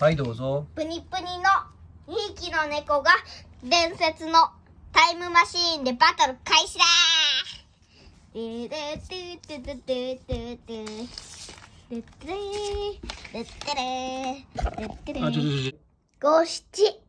はいどうぞ。プニプニの2匹の猫が伝説のタイムマシーンでバトル開始だー。ドゥドゥドゥド